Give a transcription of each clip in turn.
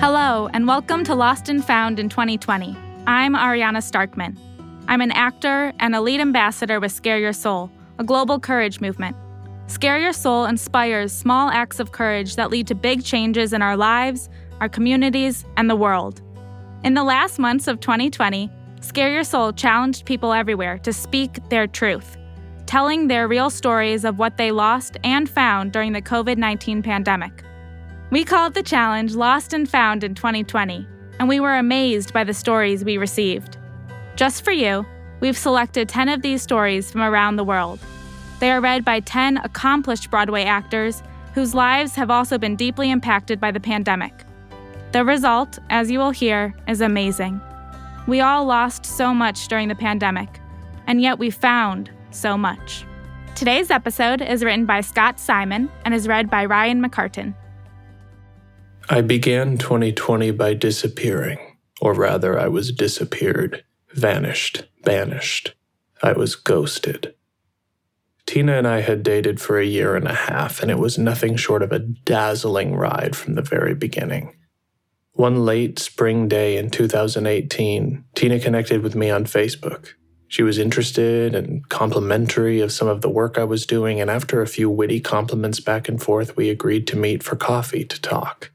Hello, and welcome to Lost and Found in 2020. I'm Ariana Starkman. I'm an actor and a lead ambassador with Scare Your Soul, a global courage movement. Scare Your Soul inspires small acts of courage that lead to big changes in our lives, our communities, and the world. In the last months of 2020, Scare Your Soul challenged people everywhere to speak their truth, telling their real stories of what they lost and found during the COVID 19 pandemic. We called the challenge Lost and Found in 2020, and we were amazed by the stories we received. Just for you, we've selected 10 of these stories from around the world. They are read by 10 accomplished Broadway actors whose lives have also been deeply impacted by the pandemic. The result, as you will hear, is amazing. We all lost so much during the pandemic, and yet we found so much. Today's episode is written by Scott Simon and is read by Ryan McCartan. I began 2020 by disappearing, or rather, I was disappeared, vanished, banished. I was ghosted. Tina and I had dated for a year and a half, and it was nothing short of a dazzling ride from the very beginning. One late spring day in 2018, Tina connected with me on Facebook. She was interested and complimentary of some of the work I was doing, and after a few witty compliments back and forth, we agreed to meet for coffee to talk.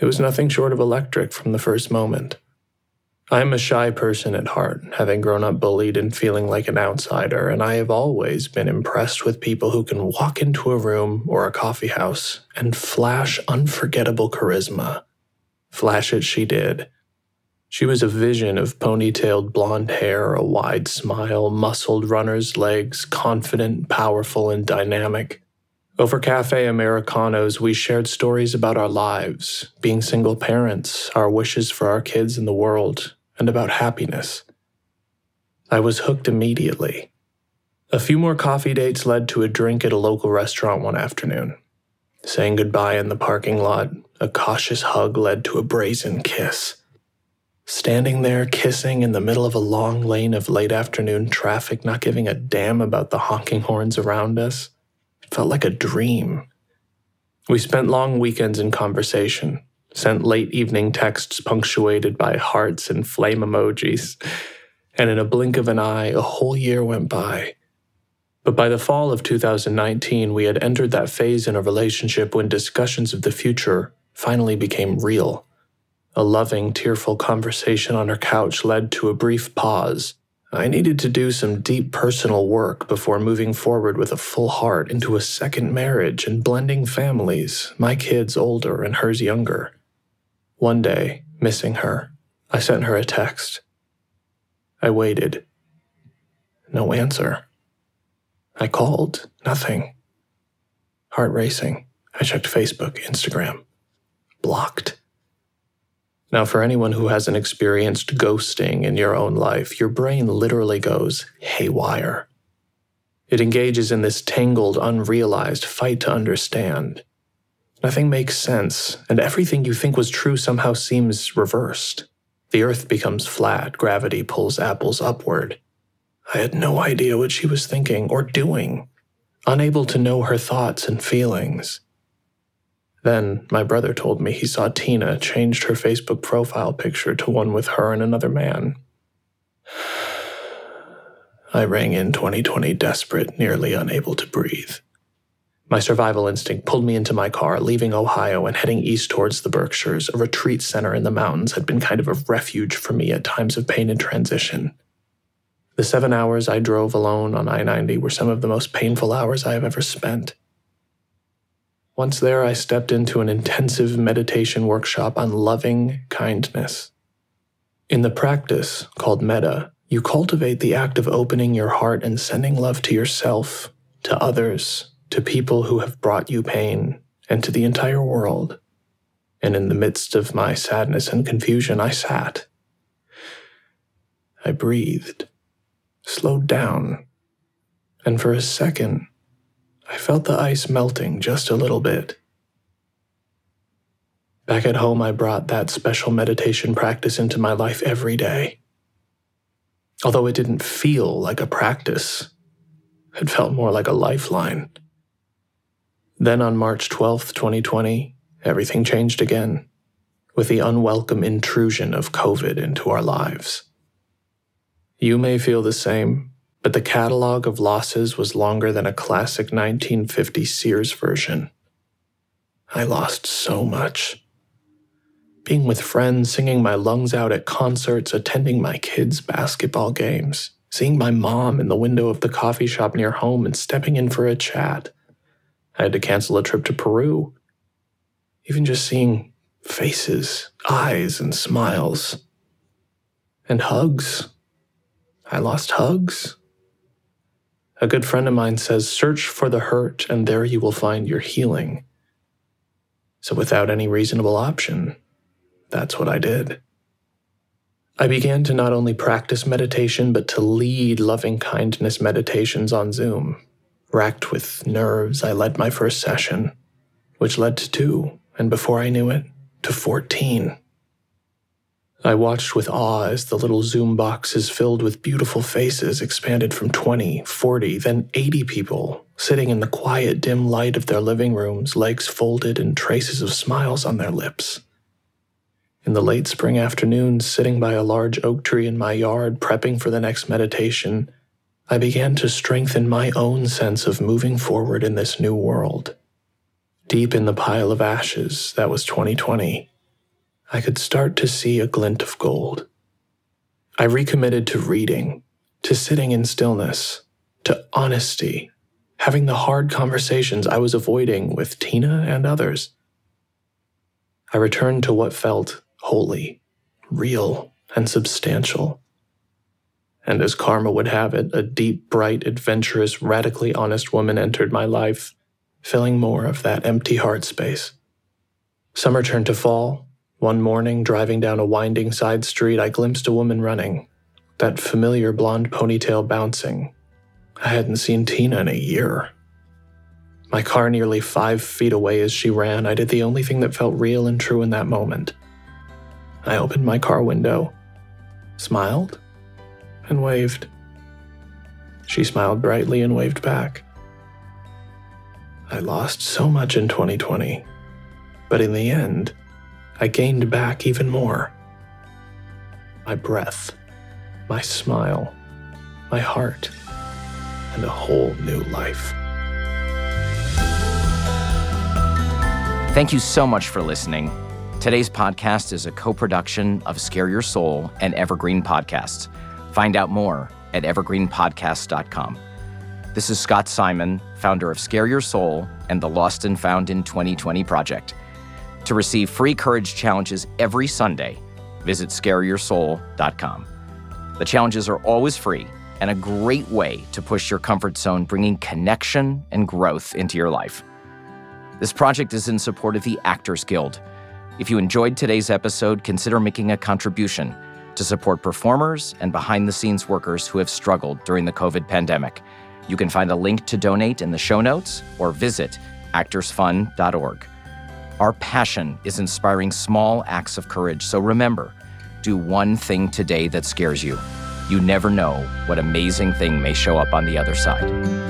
It was nothing short of electric from the first moment. I am a shy person at heart, having grown up bullied and feeling like an outsider, and I have always been impressed with people who can walk into a room or a coffee house and flash unforgettable charisma. Flash it she did. She was a vision of ponytailed blonde hair, a wide smile, muscled runner's legs, confident, powerful, and dynamic. Over Cafe Americanos, we shared stories about our lives, being single parents, our wishes for our kids and the world, and about happiness. I was hooked immediately. A few more coffee dates led to a drink at a local restaurant one afternoon. Saying goodbye in the parking lot, a cautious hug led to a brazen kiss. Standing there kissing in the middle of a long lane of late afternoon traffic, not giving a damn about the honking horns around us felt like a dream. We spent long weekends in conversation, sent late evening texts punctuated by hearts and flame emojis, and in a blink of an eye, a whole year went by. But by the fall of 2019, we had entered that phase in a relationship when discussions of the future finally became real. A loving, tearful conversation on her couch led to a brief pause I needed to do some deep personal work before moving forward with a full heart into a second marriage and blending families, my kids older and hers younger. One day, missing her, I sent her a text. I waited. No answer. I called. Nothing. Heart racing. I checked Facebook, Instagram. Blocked. Now, for anyone who hasn't experienced ghosting in your own life, your brain literally goes haywire. It engages in this tangled, unrealized fight to understand. Nothing makes sense, and everything you think was true somehow seems reversed. The earth becomes flat, gravity pulls apples upward. I had no idea what she was thinking or doing, unable to know her thoughts and feelings. Then my brother told me he saw Tina changed her Facebook profile picture to one with her and another man. I rang in 2020 desperate, nearly unable to breathe. My survival instinct pulled me into my car, leaving Ohio and heading east towards the Berkshires. A retreat center in the mountains had been kind of a refuge for me at times of pain and transition. The seven hours I drove alone on I 90 were some of the most painful hours I have ever spent. Once there, I stepped into an intensive meditation workshop on loving kindness. In the practice, called metta, you cultivate the act of opening your heart and sending love to yourself, to others, to people who have brought you pain, and to the entire world. And in the midst of my sadness and confusion, I sat. I breathed, slowed down, and for a second, I felt the ice melting just a little bit. Back at home, I brought that special meditation practice into my life every day. Although it didn't feel like a practice, it felt more like a lifeline. Then on March 12th, 2020, everything changed again. with the unwelcome intrusion of COVID into our lives. You may feel the same, but the catalog of losses was longer than a classic 1950 Sears version. I lost so much. Being with friends, singing my lungs out at concerts, attending my kids' basketball games, seeing my mom in the window of the coffee shop near home and stepping in for a chat. I had to cancel a trip to Peru. Even just seeing faces, eyes, and smiles. And hugs. I lost hugs. A good friend of mine says, Search for the hurt, and there you will find your healing. So, without any reasonable option, that's what I did. I began to not only practice meditation, but to lead loving kindness meditations on Zoom. Racked with nerves, I led my first session, which led to two, and before I knew it, to 14. I watched with awe as the little Zoom boxes filled with beautiful faces expanded from 20, 40, then 80 people, sitting in the quiet, dim light of their living rooms, legs folded and traces of smiles on their lips. In the late spring afternoon, sitting by a large oak tree in my yard, prepping for the next meditation, I began to strengthen my own sense of moving forward in this new world. Deep in the pile of ashes that was 2020, I could start to see a glint of gold. I recommitted to reading, to sitting in stillness, to honesty, having the hard conversations I was avoiding with Tina and others. I returned to what felt holy, real, and substantial. And as karma would have it, a deep, bright, adventurous, radically honest woman entered my life, filling more of that empty heart space. Summer turned to fall, one morning, driving down a winding side street, I glimpsed a woman running, that familiar blonde ponytail bouncing. I hadn't seen Tina in a year. My car nearly five feet away as she ran, I did the only thing that felt real and true in that moment. I opened my car window, smiled, and waved. She smiled brightly and waved back. I lost so much in 2020, but in the end, I gained back even more. My breath, my smile, my heart, and a whole new life. Thank you so much for listening. Today's podcast is a co production of Scare Your Soul and Evergreen Podcasts. Find out more at evergreenpodcast.com. This is Scott Simon, founder of Scare Your Soul and the Lost and Found in 2020 project. To receive free courage challenges every Sunday, visit scareyoursoul.com. The challenges are always free and a great way to push your comfort zone, bringing connection and growth into your life. This project is in support of the Actors Guild. If you enjoyed today's episode, consider making a contribution to support performers and behind the scenes workers who have struggled during the COVID pandemic. You can find a link to donate in the show notes or visit actorsfund.org. Our passion is inspiring small acts of courage. So remember, do one thing today that scares you. You never know what amazing thing may show up on the other side.